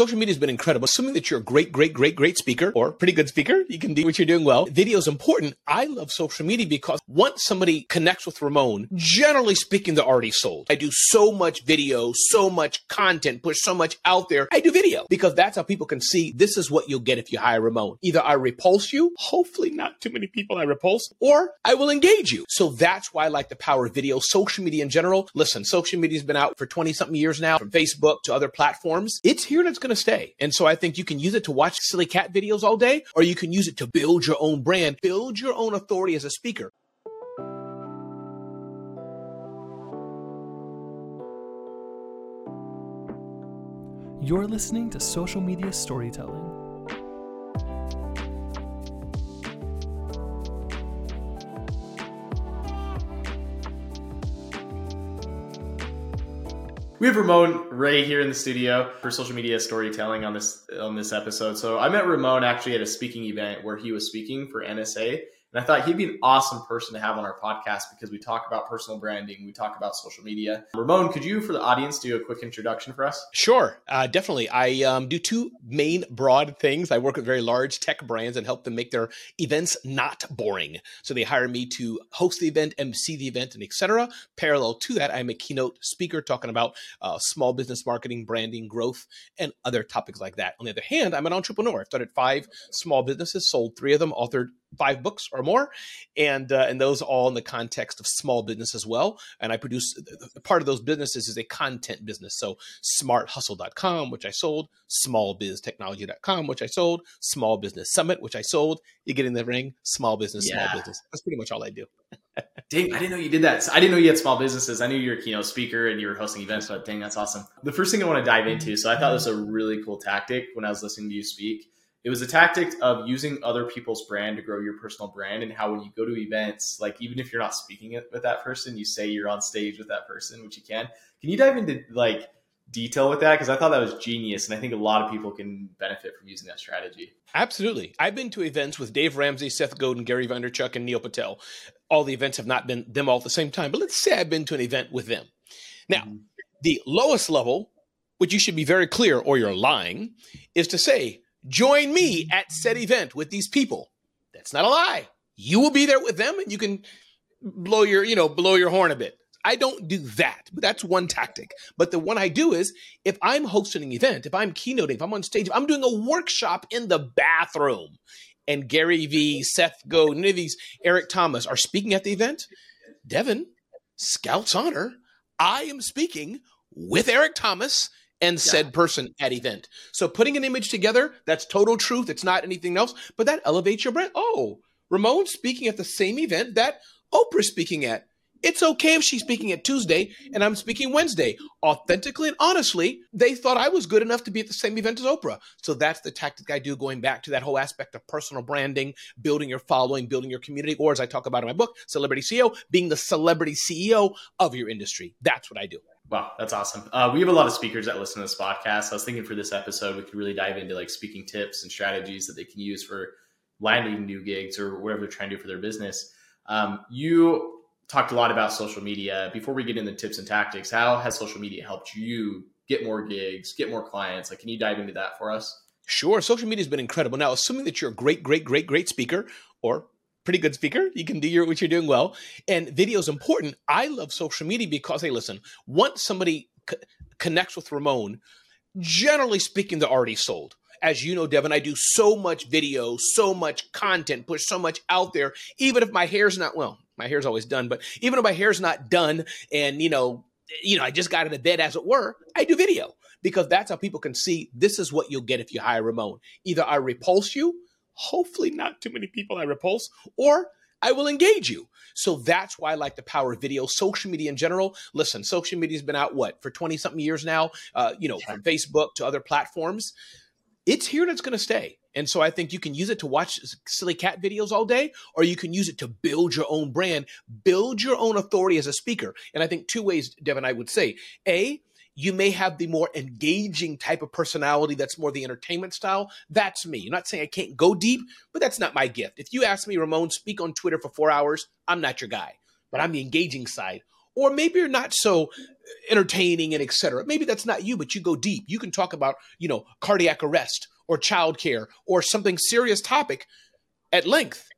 social media has been incredible. Assuming that you're a great, great, great, great speaker or pretty good speaker, you can do what you're doing well. Video is important. I love social media because once somebody connects with Ramon, generally speaking, they're already sold. I do so much video, so much content, push so much out there. I do video because that's how people can see this is what you'll get if you hire Ramon. Either I repulse you, hopefully not too many people I repulse, or I will engage you. So that's why I like the power of video, social media in general. Listen, social media has been out for 20 something years now, from Facebook to other platforms. It's here and it's going to stay. And so I think you can use it to watch silly cat videos all day, or you can use it to build your own brand, build your own authority as a speaker. You're listening to Social Media Storytelling. We have Ramon Ray here in the studio for social media storytelling on this on this episode. So I met Ramon actually at a speaking event where he was speaking for NSA, and I thought he'd be an awesome person to have on our podcast because we talk about personal branding, we talk about social media. Ramon, could you, for the audience, do a quick introduction for us? Sure, uh, definitely. I um, do two main broad things. I work with very large tech brands and help them make their events not boring. So they hire me to host the event, MC the event, and etc. Parallel to that, I'm a keynote speaker talking about uh, small business marketing, branding, growth, and other topics like that. On the other hand, I'm an entrepreneur. I've started five small businesses, sold three of them, authored five books or more, and uh, and those all in the context of small business as well. And I produce part of those businesses is a content business. So smarthustle.com, which I sold, smallbiztechnology.com, which I sold, small business summit, which I sold. You get in the ring, small business, yeah. small business. That's pretty much all I do. dang, I didn't know you did that. I didn't know you had small businesses. I knew you were a keynote speaker and you were hosting events, but dang, that's awesome. The first thing I want to dive into, so I thought this was a really cool tactic when I was listening to you speak it was a tactic of using other people's brand to grow your personal brand and how when you go to events like even if you're not speaking with that person you say you're on stage with that person which you can. Can you dive into like detail with that? Because i thought that was genius and i think a lot of people can benefit from using that strategy. Absolutely. I've been to events with dave ramsey seth godin gary vaynerchuk and neil patel. All the events have not been them all at the same time but let's say i've been to an event with them. Now mm-hmm. the lowest level which you should be very clear or you're lying is to say join me at said event with these people. That's not a lie. You will be there with them and you can blow your, you know, blow your horn a bit. I don't do that, but that's one tactic. But the one I do is if I'm hosting an event, if I'm keynoting, if I'm on stage, if I'm doing a workshop in the bathroom and Gary Vee, Seth Go, none of these, Eric Thomas are speaking at the event, Devin, Scouts Honor, I am speaking with Eric Thomas and yeah. said person at event. So putting an image together, that's total truth. It's not anything else, but that elevates your brand. Oh, Ramon speaking at the same event that Oprah's speaking at. It's okay if she's speaking at Tuesday and I'm speaking Wednesday. Authentically and honestly, they thought I was good enough to be at the same event as Oprah. So that's the tactic I do, going back to that whole aspect of personal branding, building your following, building your community, or as I talk about in my book, Celebrity CEO, being the celebrity CEO of your industry. That's what I do. Wow, that's awesome. Uh, we have a lot of speakers that listen to this podcast. I was thinking for this episode, we could really dive into like speaking tips and strategies that they can use for landing new gigs or whatever they're trying to do for their business. Um, you talked a lot about social media. Before we get into tips and tactics, how has social media helped you get more gigs, get more clients? Like, can you dive into that for us? Sure. Social media has been incredible. Now, assuming that you're a great, great, great, great speaker or pretty good speaker. You can do your what you're doing well. And video is important. I love social media because hey, listen, once somebody c- connects with Ramon, generally speaking, they're already sold. As you know, Devin, I do so much video, so much content, push so much out there. Even if my hair's not well, my hair's always done, but even if my hair's not done, and you know, you know, I just got out of bed, as it were, I do video because that's how people can see this is what you'll get if you hire Ramon. Either I repulse you hopefully not too many people I repulse, or I will engage you. So that's why I like the power of video, social media in general. Listen, social media has been out what for 20 something years now, uh, you know, from Facebook to other platforms. It's here and it's going to stay. And so I think you can use it to watch silly cat videos all day, or you can use it to build your own brand, build your own authority as a speaker. And I think two ways, Devin, I would say A, you may have the more engaging type of personality that's more the entertainment style. That's me. I'm not saying I can't go deep, but that's not my gift. If you ask me, Ramon, speak on Twitter for four hours, I'm not your guy, but I'm the engaging side. or maybe you're not so entertaining and etc. Maybe that's not you, but you go deep. You can talk about, you know, cardiac arrest or childcare or something serious topic at length.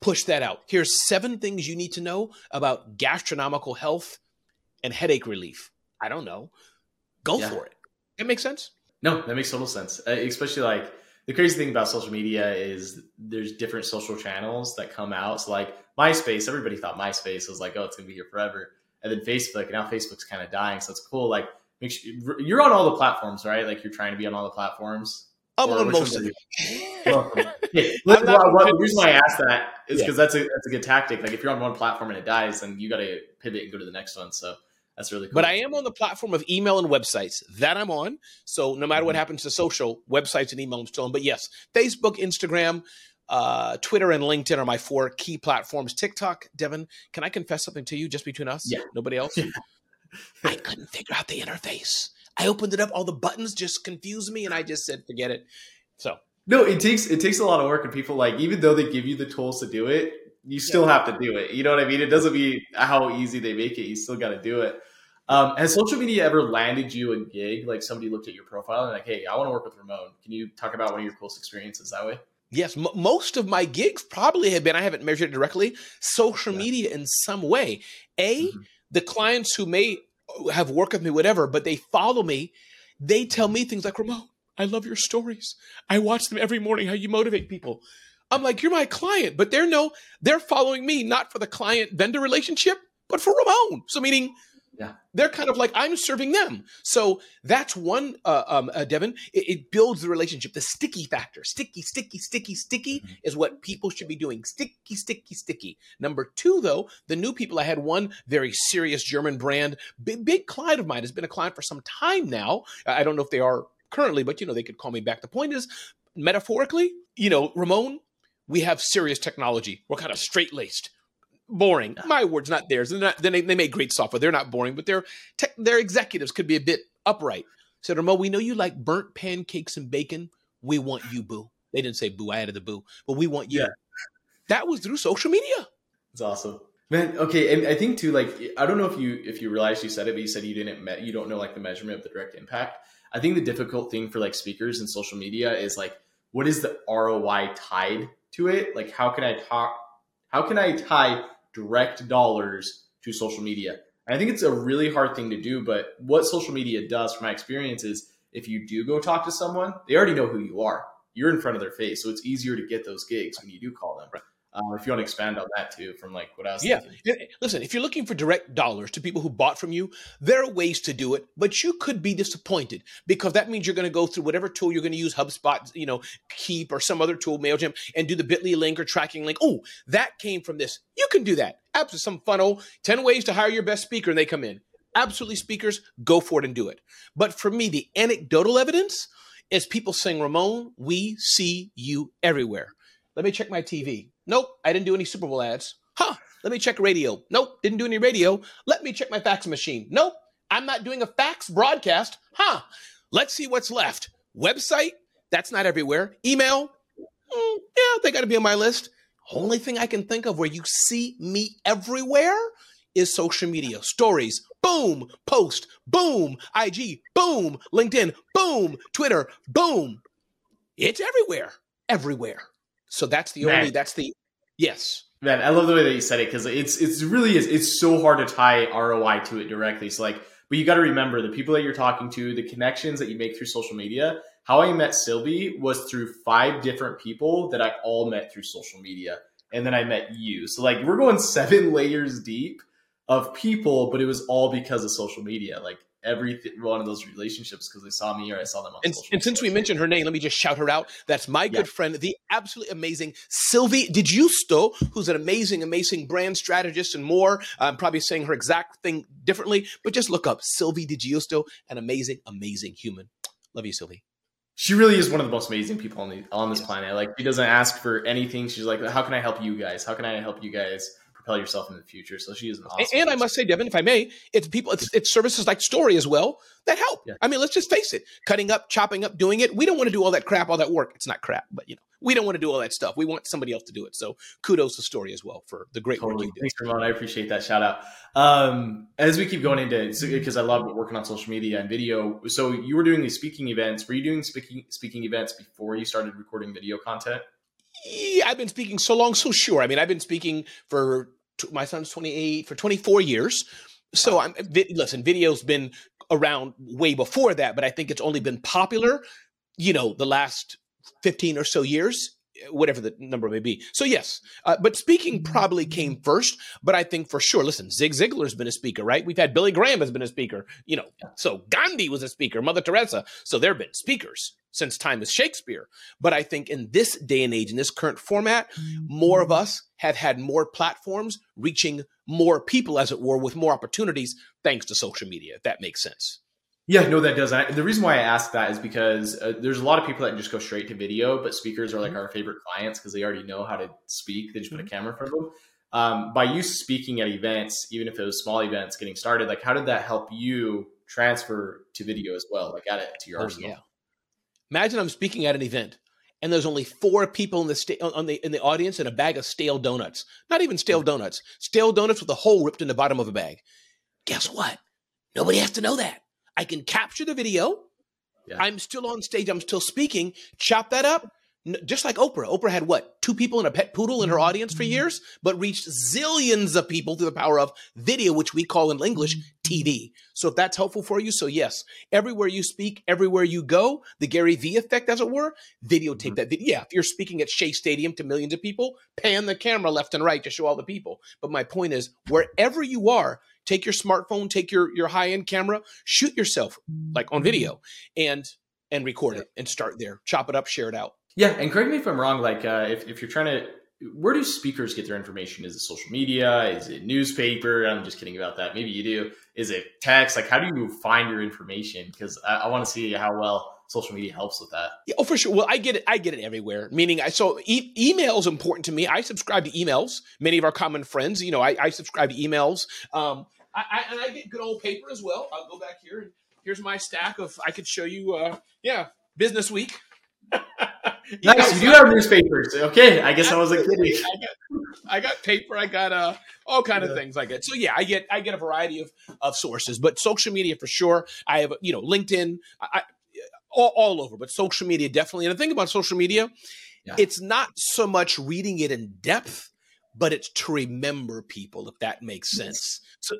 Push that out. Here's seven things you need to know about gastronomical health and headache relief. I don't know. Go yeah. for it. That makes sense? No, that makes total sense. Uh, especially like the crazy thing about social media is there's different social channels that come out. So like MySpace, everybody thought MySpace was like, oh, it's gonna be here forever. And then Facebook, and now Facebook's kind of dying. So it's cool. Like, make sure you're on all the platforms, right? Like you're trying to be on all the platforms. I'm on most of them. well, yeah. well, well, the reason why I asked that is because yeah. that's a that's a good tactic. Like if you're on one platform and it dies, then you got to pivot and go to the next one. So that's really cool. But I am on the platform of email and websites that I'm on. So no matter mm-hmm. what happens to social, websites and email I'm still on. But yes, Facebook, Instagram, uh, Twitter, and LinkedIn are my four key platforms. TikTok, Devin, can I confess something to you just between us? Yeah. Nobody else? I couldn't figure out the interface. I opened it up, all the buttons just confused me, and I just said, forget it. So no, it takes it takes a lot of work, and people like even though they give you the tools to do it, you still yeah. have to do it. You know what I mean? It doesn't mean how easy they make it. You still got to do it. Um, has social media ever landed you a gig? Like somebody looked at your profile and like, hey, I want to work with Ramon. Can you talk about one of your coolest experiences that way? Yes, m- most of my gigs probably have been. I haven't measured it directly. Social yeah. media in some way. A mm-hmm. the clients who may have worked with me, whatever, but they follow me. They tell me things like, Ramon, I love your stories. I watch them every morning. How you motivate people. I'm like, you're my client, but they're no, they're following me not for the client vendor relationship, but for Ramon. So meaning, yeah, they're kind of like I'm serving them. So that's one, uh, um, uh, Devin. It, it, builds the relationship. The sticky factor, sticky, sticky, sticky, sticky, mm-hmm. is what people should be doing. Sticky, sticky, sticky. Number two, though, the new people. I had one very serious German brand, big, big client of mine has been a client for some time now. I don't know if they are currently, but you know they could call me back. The point is, metaphorically, you know, Ramon we have serious technology. We're kind of straight laced. Boring. My words, not theirs. They're not, they, they make great software. They're not boring, but their tech, their executives could be a bit upright. Said Ramo, we know you like burnt pancakes and bacon. We want you, boo. They didn't say boo. I added the boo, but we want you. Yeah. That was through social media. It's awesome. Man, okay, and I think too, like I don't know if you if you realized you said it, but you said you didn't me- you don't know like the measurement of the direct impact. I think the difficult thing for like speakers and social media is like what is the ROI tied to it. Like, how can I talk? How can I tie direct dollars to social media? And I think it's a really hard thing to do. But what social media does, from my experience, is if you do go talk to someone, they already know who you are. You're in front of their face, so it's easier to get those gigs when you do call them. Right. Um, if you want to expand on that too, from like what I was yeah. Thinking. Listen, if you're looking for direct dollars to people who bought from you, there are ways to do it, but you could be disappointed because that means you're going to go through whatever tool you're going to use, HubSpot, you know, Keap or some other tool, Mailchimp, and do the Bitly link or tracking link. Oh, that came from this. You can do that. Absolutely, some funnel, ten ways to hire your best speaker, and they come in. Absolutely, speakers, go for it and do it. But for me, the anecdotal evidence is people saying, Ramon, we see you everywhere. Let me check my TV. Nope, I didn't do any Super Bowl ads. Huh, let me check radio. Nope, didn't do any radio. Let me check my fax machine. Nope, I'm not doing a fax broadcast. Huh, let's see what's left. Website, that's not everywhere. Email, mm, yeah, they got to be on my list. Only thing I can think of where you see me everywhere is social media. Stories, boom, post, boom, IG, boom, LinkedIn, boom, Twitter, boom. It's everywhere, everywhere. So that's the Man. only that's the yes. Man, I love the way that you said it because it's it's really is it's so hard to tie ROI to it directly. So like, but you got to remember the people that you're talking to, the connections that you make through social media. How I met Sylvie was through five different people that I all met through social media, and then I met you. So like, we're going seven layers deep of people, but it was all because of social media. Like every one of those relationships because they saw me or I saw them on and, and since we mentioned her name, let me just shout her out. That's my good yeah. friend, the absolutely amazing Sylvie DiGiusto, who's an amazing, amazing brand strategist and more. I'm probably saying her exact thing differently, but just look up Sylvie DiGiusto, an amazing, amazing human. Love you, Sylvie. She really is one of the most amazing people on the on this planet. Like she doesn't ask for anything. She's like, "How can I help you guys? How can I help you guys propel yourself in the future. So she is an awesome. And, and I must say, Devin, if I may, it's people, it's, it's services like Storyy as well that help. Yeah. I mean, let's just face it: cutting up, chopping up, doing it. We don't want to do all that crap, all that work. It's not crap, but you know, we don't want to do all that stuff. We want somebody else to do it. So kudos to Storyy as well for the great totally. work you do. Thanks, Ramon. I appreciate that shout out. Um, as we keep going into because I love working on social media and video. So you were doing these speaking events. Were you doing speaking speaking events before you started recording video content? Yeah, I've been speaking so long, so sure. I mean, I've been speaking for my son's 28 for 24 years. So I'm listen, video's been around way before that, but I think it's only been popular, you know, the last 15 or so years whatever the number may be. So yes, uh, but speaking probably came first. But I think for sure, listen, Zig Ziglar's been a speaker, right? We've had Billy Graham has been a speaker, you know. So Gandhi was a speaker, Mother Teresa. So there have been speakers since time is Shakespeare. But I think in this day and age, in this current format, more of us have had more platforms reaching more people, as it were, with more opportunities thanks to social media. If that makes sense. Yeah, no, that does. I, the reason why I ask that is because uh, there's a lot of people that just go straight to video, but speakers are like mm-hmm. our favorite clients because they already know how to speak. They just put a mm-hmm. camera in front of them. Um, by you speaking at events, even if it was small events getting started, like how did that help you transfer to video as well? Like add it to your oh, arsenal? Yeah. Imagine I'm speaking at an event and there's only four people in the sta- on the in the audience and a bag of stale donuts. Not even stale mm-hmm. donuts. Stale donuts with a hole ripped in the bottom of a bag. Guess what? Nobody has to know that. I can capture the video. Yeah. I'm still on stage. I'm still speaking. Chop that up. Just like Oprah. Oprah had what? Two people and a pet poodle in her mm-hmm. audience for mm-hmm. years, but reached zillions of people through the power of video, which we call in English mm-hmm. TV. So if that's helpful for you, so yes, everywhere you speak, everywhere you go, the Gary Vee effect, as it were, videotape mm-hmm. that video. Yeah, if you're speaking at Shea Stadium to millions of people, pan the camera left and right to show all the people. But my point is, wherever you are, take your smartphone, take your your high end camera, shoot yourself like on video, and and record it and start there. Chop it up, share it out. Yeah, and correct me if I'm wrong. Like uh, if if you're trying to, where do speakers get their information? Is it social media? Is it newspaper? I'm just kidding about that. Maybe you do. Is it text? Like how do you find your information? Because I, I want to see how well social media helps with that. Yeah, oh, for sure. Well, I get it. I get it everywhere. Meaning, I so e- email is important to me. I subscribe to emails. Many of our common friends, you know, I, I subscribe to emails. Um, I, I, and I get good old paper as well. I'll go back here and here's my stack of. I could show you. Uh, yeah, Business Week. nice. You do have newspapers. Okay, I guess I wasn't kidding. I got, I got paper. I got uh, all kind of things I get. So yeah, I get I get a variety of of sources, but social media for sure. I have you know LinkedIn. I, all, all over, but social media definitely. And the thing about social media, yeah. it's not so much reading it in depth, but it's to remember people, if that makes sense. So,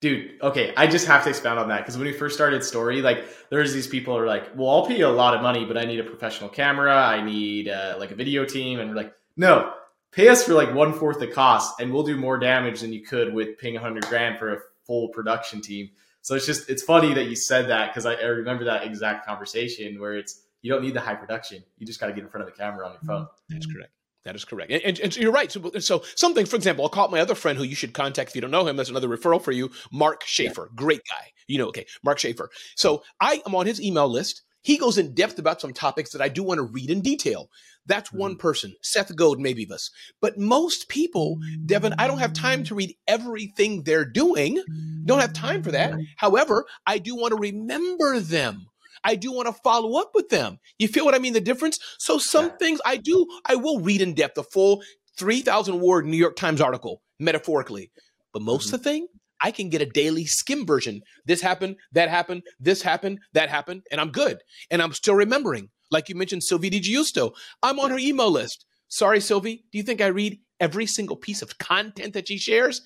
Dude, okay, I just have to expound on that because when we first started Storyy, like there's these people who are like, "Well, I'll pay you a lot of money, but I need a professional camera, I need uh, like a video team," and we're like, "No, pay us for like one fourth the cost, and we'll do more damage than you could with paying a hundred grand for a full production team." So it's just it's funny that you said that because I, I, remember that exact conversation where it's you don't need the high production, you just got to get in front of the camera on your phone. That's correct. That is correct. And, and, and, you're right. So, so something, for example, I'll call my other friend who you should contact if you don't know him. That's another referral for you, Mark Schaefer. Yeah. Great guy. You know, okay, Mark Schaefer. So I am on his email list. He goes in depth about some topics that I do want to read in detail. That's mm-hmm. one person, Seth Godin, maybe this. But most people, Devin, I don't have time to read everything they're doing. Don't have time for that. However, I do want to remember them. I do want to follow up with them. You feel what I mean? The difference? So some yeah. things I do, I will read in depth a full 3,000 word New York Times article, metaphorically. But most mm-hmm. of the thing, I can get a daily skim version. This happened, that happened, this happened, that happened, and I'm good. And I'm still remembering. Like you mentioned, Sylvie Di Giusto. I'm on her email list. Sorry, Sylvie. Do you think I read every single piece of content that she shares?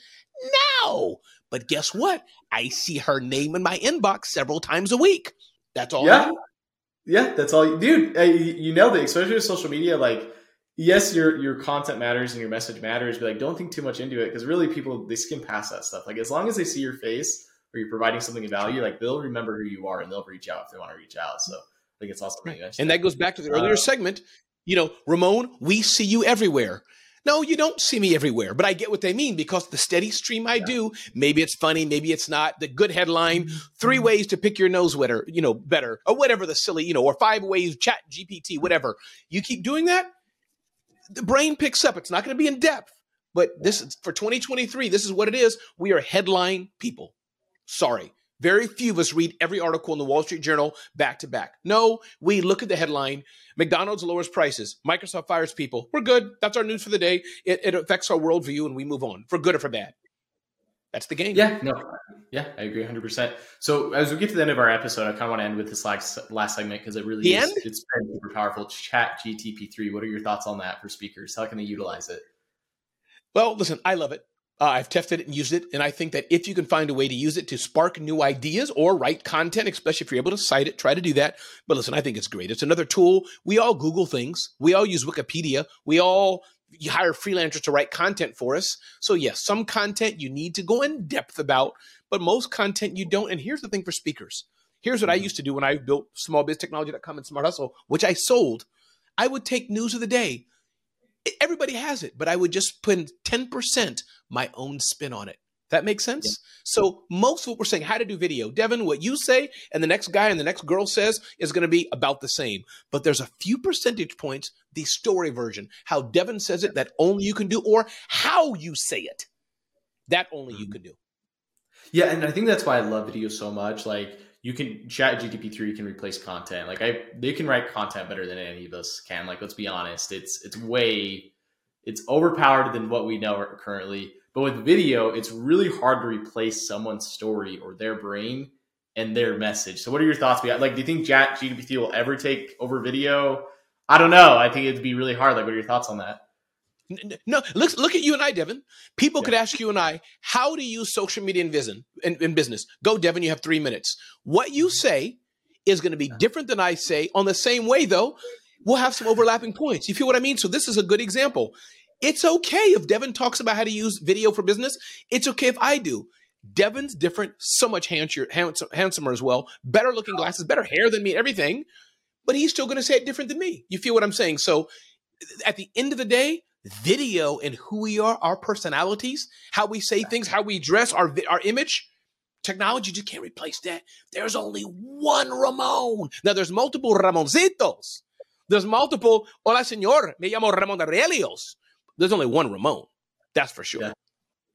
No. But guess what? I see her name in my inbox several times a week. That's all. Yeah. Yeah, that's all. You, dude, you nailed it. Especially with social media. Like, yes, your your content matters and your message matters, but like, don't think too much into it because really, people they skim past that stuff. Like, as long as they see your face or you're providing something of value, like they'll remember who you are and they'll reach out if they want to reach out. So, I think it's awesome. Right. And that goes back to the earlier uh, segment. You know, Ramon, we see you everywhere. No, you don't see me everywhere, but I get what they mean because the steady stream I yeah. do, maybe it's funny, maybe it's not. The good headline, three mm-hmm. ways to pick your nose wetter, you know, better, or whatever the silly, you know, or five ways, chat GPT, whatever. You keep doing that, the brain picks up. It's not going to be in depth, But this is for 2023. This is what it is. We are headline people. Sorry. Very few of us read every article in the Wall Street Journal back to back. No, we look at the headline McDonald's lowers prices, Microsoft fires people. We're good. That's our news for the day. It, it affects our worldview and we move on for good or for bad. That's the game. Yeah, no, yeah, I agree 100%. So as we get to the end of our episode, I kind of want to end with this last, last segment because it really the is, end? it's super powerful. Chat GTP3. What are your thoughts on that for speakers? How can they utilize it? Well, listen, I love it. Uh, I've tested it and used it, and I think that if you can find a way to use it to spark new ideas or write content, especially if you're able to cite it, try to do that. But listen, I think it's great. It's another tool. We all Google things. We all use Wikipedia. We all hire freelancers to write content for us. So yes, some content you need to go in depth about, but most content you don't. And here's the thing for speakers. Here's what I used to do when I built smallbiztechnology.com and Smart Hustle, which I sold. I would take news of the day everybody has it, but I would just put 10% my own spin on it. That makes sense? Yeah. So most of what we're saying, how to do video, Devin, what you say and the next guy and the next girl says is going to be about the same. But there's a few percentage points, the story version, how Devin says it that only you can do, or how you say it. That only mm-hmm. you can do. Yeah, and I think that's why I love video so much. Like you can chat GTP3 can replace content. Like I they can write content better than any of us can. Like let's be honest. It's it's way it's overpowered than what we know currently. But with video, it's really hard to replace someone's story or their brain and their message. So what are your thoughts? Like, do you think Chat GPT will ever take over video? I don't know. I think it'd be really hard. Like, what are your thoughts on that? No, look look at you and I, Devin. People yeah. could ask you and I how to use social media in, vision, in, in business. Go, Devin. You have three minutes. What you say is going to be different than I say. On the same way, though, we'll have some overlapping points. You feel what I mean? So this is a good example. It's okay if Devin talks about how to use video for business. It's okay if I do. Devin's different, so much handsomer, handsomer as well, better looking glasses, better hair than me, everything. But he's still going to say it different than me. You feel what I'm saying? So at the end of the day, video and who we are, our personalities, how we say things, how we dress, our our image. Technology just can't replace that. There's only one Ramon. Now there's multiple Ramoncitos. There's multiple. Hola, señor. Me llamo Ramon Aurelios. There's only one Ramon. That's for sure. Yeah.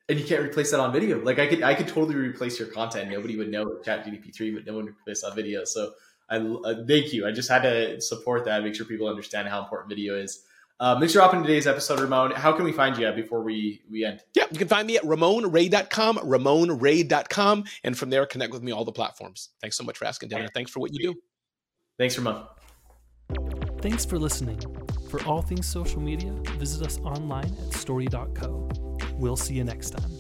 And you can't replace that on video. Like I could, I could totally replace your content. Nobody would know Chat GTP three, but no one would replace on video. So I uh, thank you. I just had to support that, make sure people understand how important video is. Uh, thanks for hopping in today's episode, Ramon. How can we find you at before we, we end? Yeah, you can find me at RamonRay.com, RamonRay.com, and from there, connect with me all the platforms. Thanks so much for asking, Devin. Thanks for what you do. Thanks, Ramon. Thanks for listening. For all things social media, visit us online at story.co. We'll see you next time.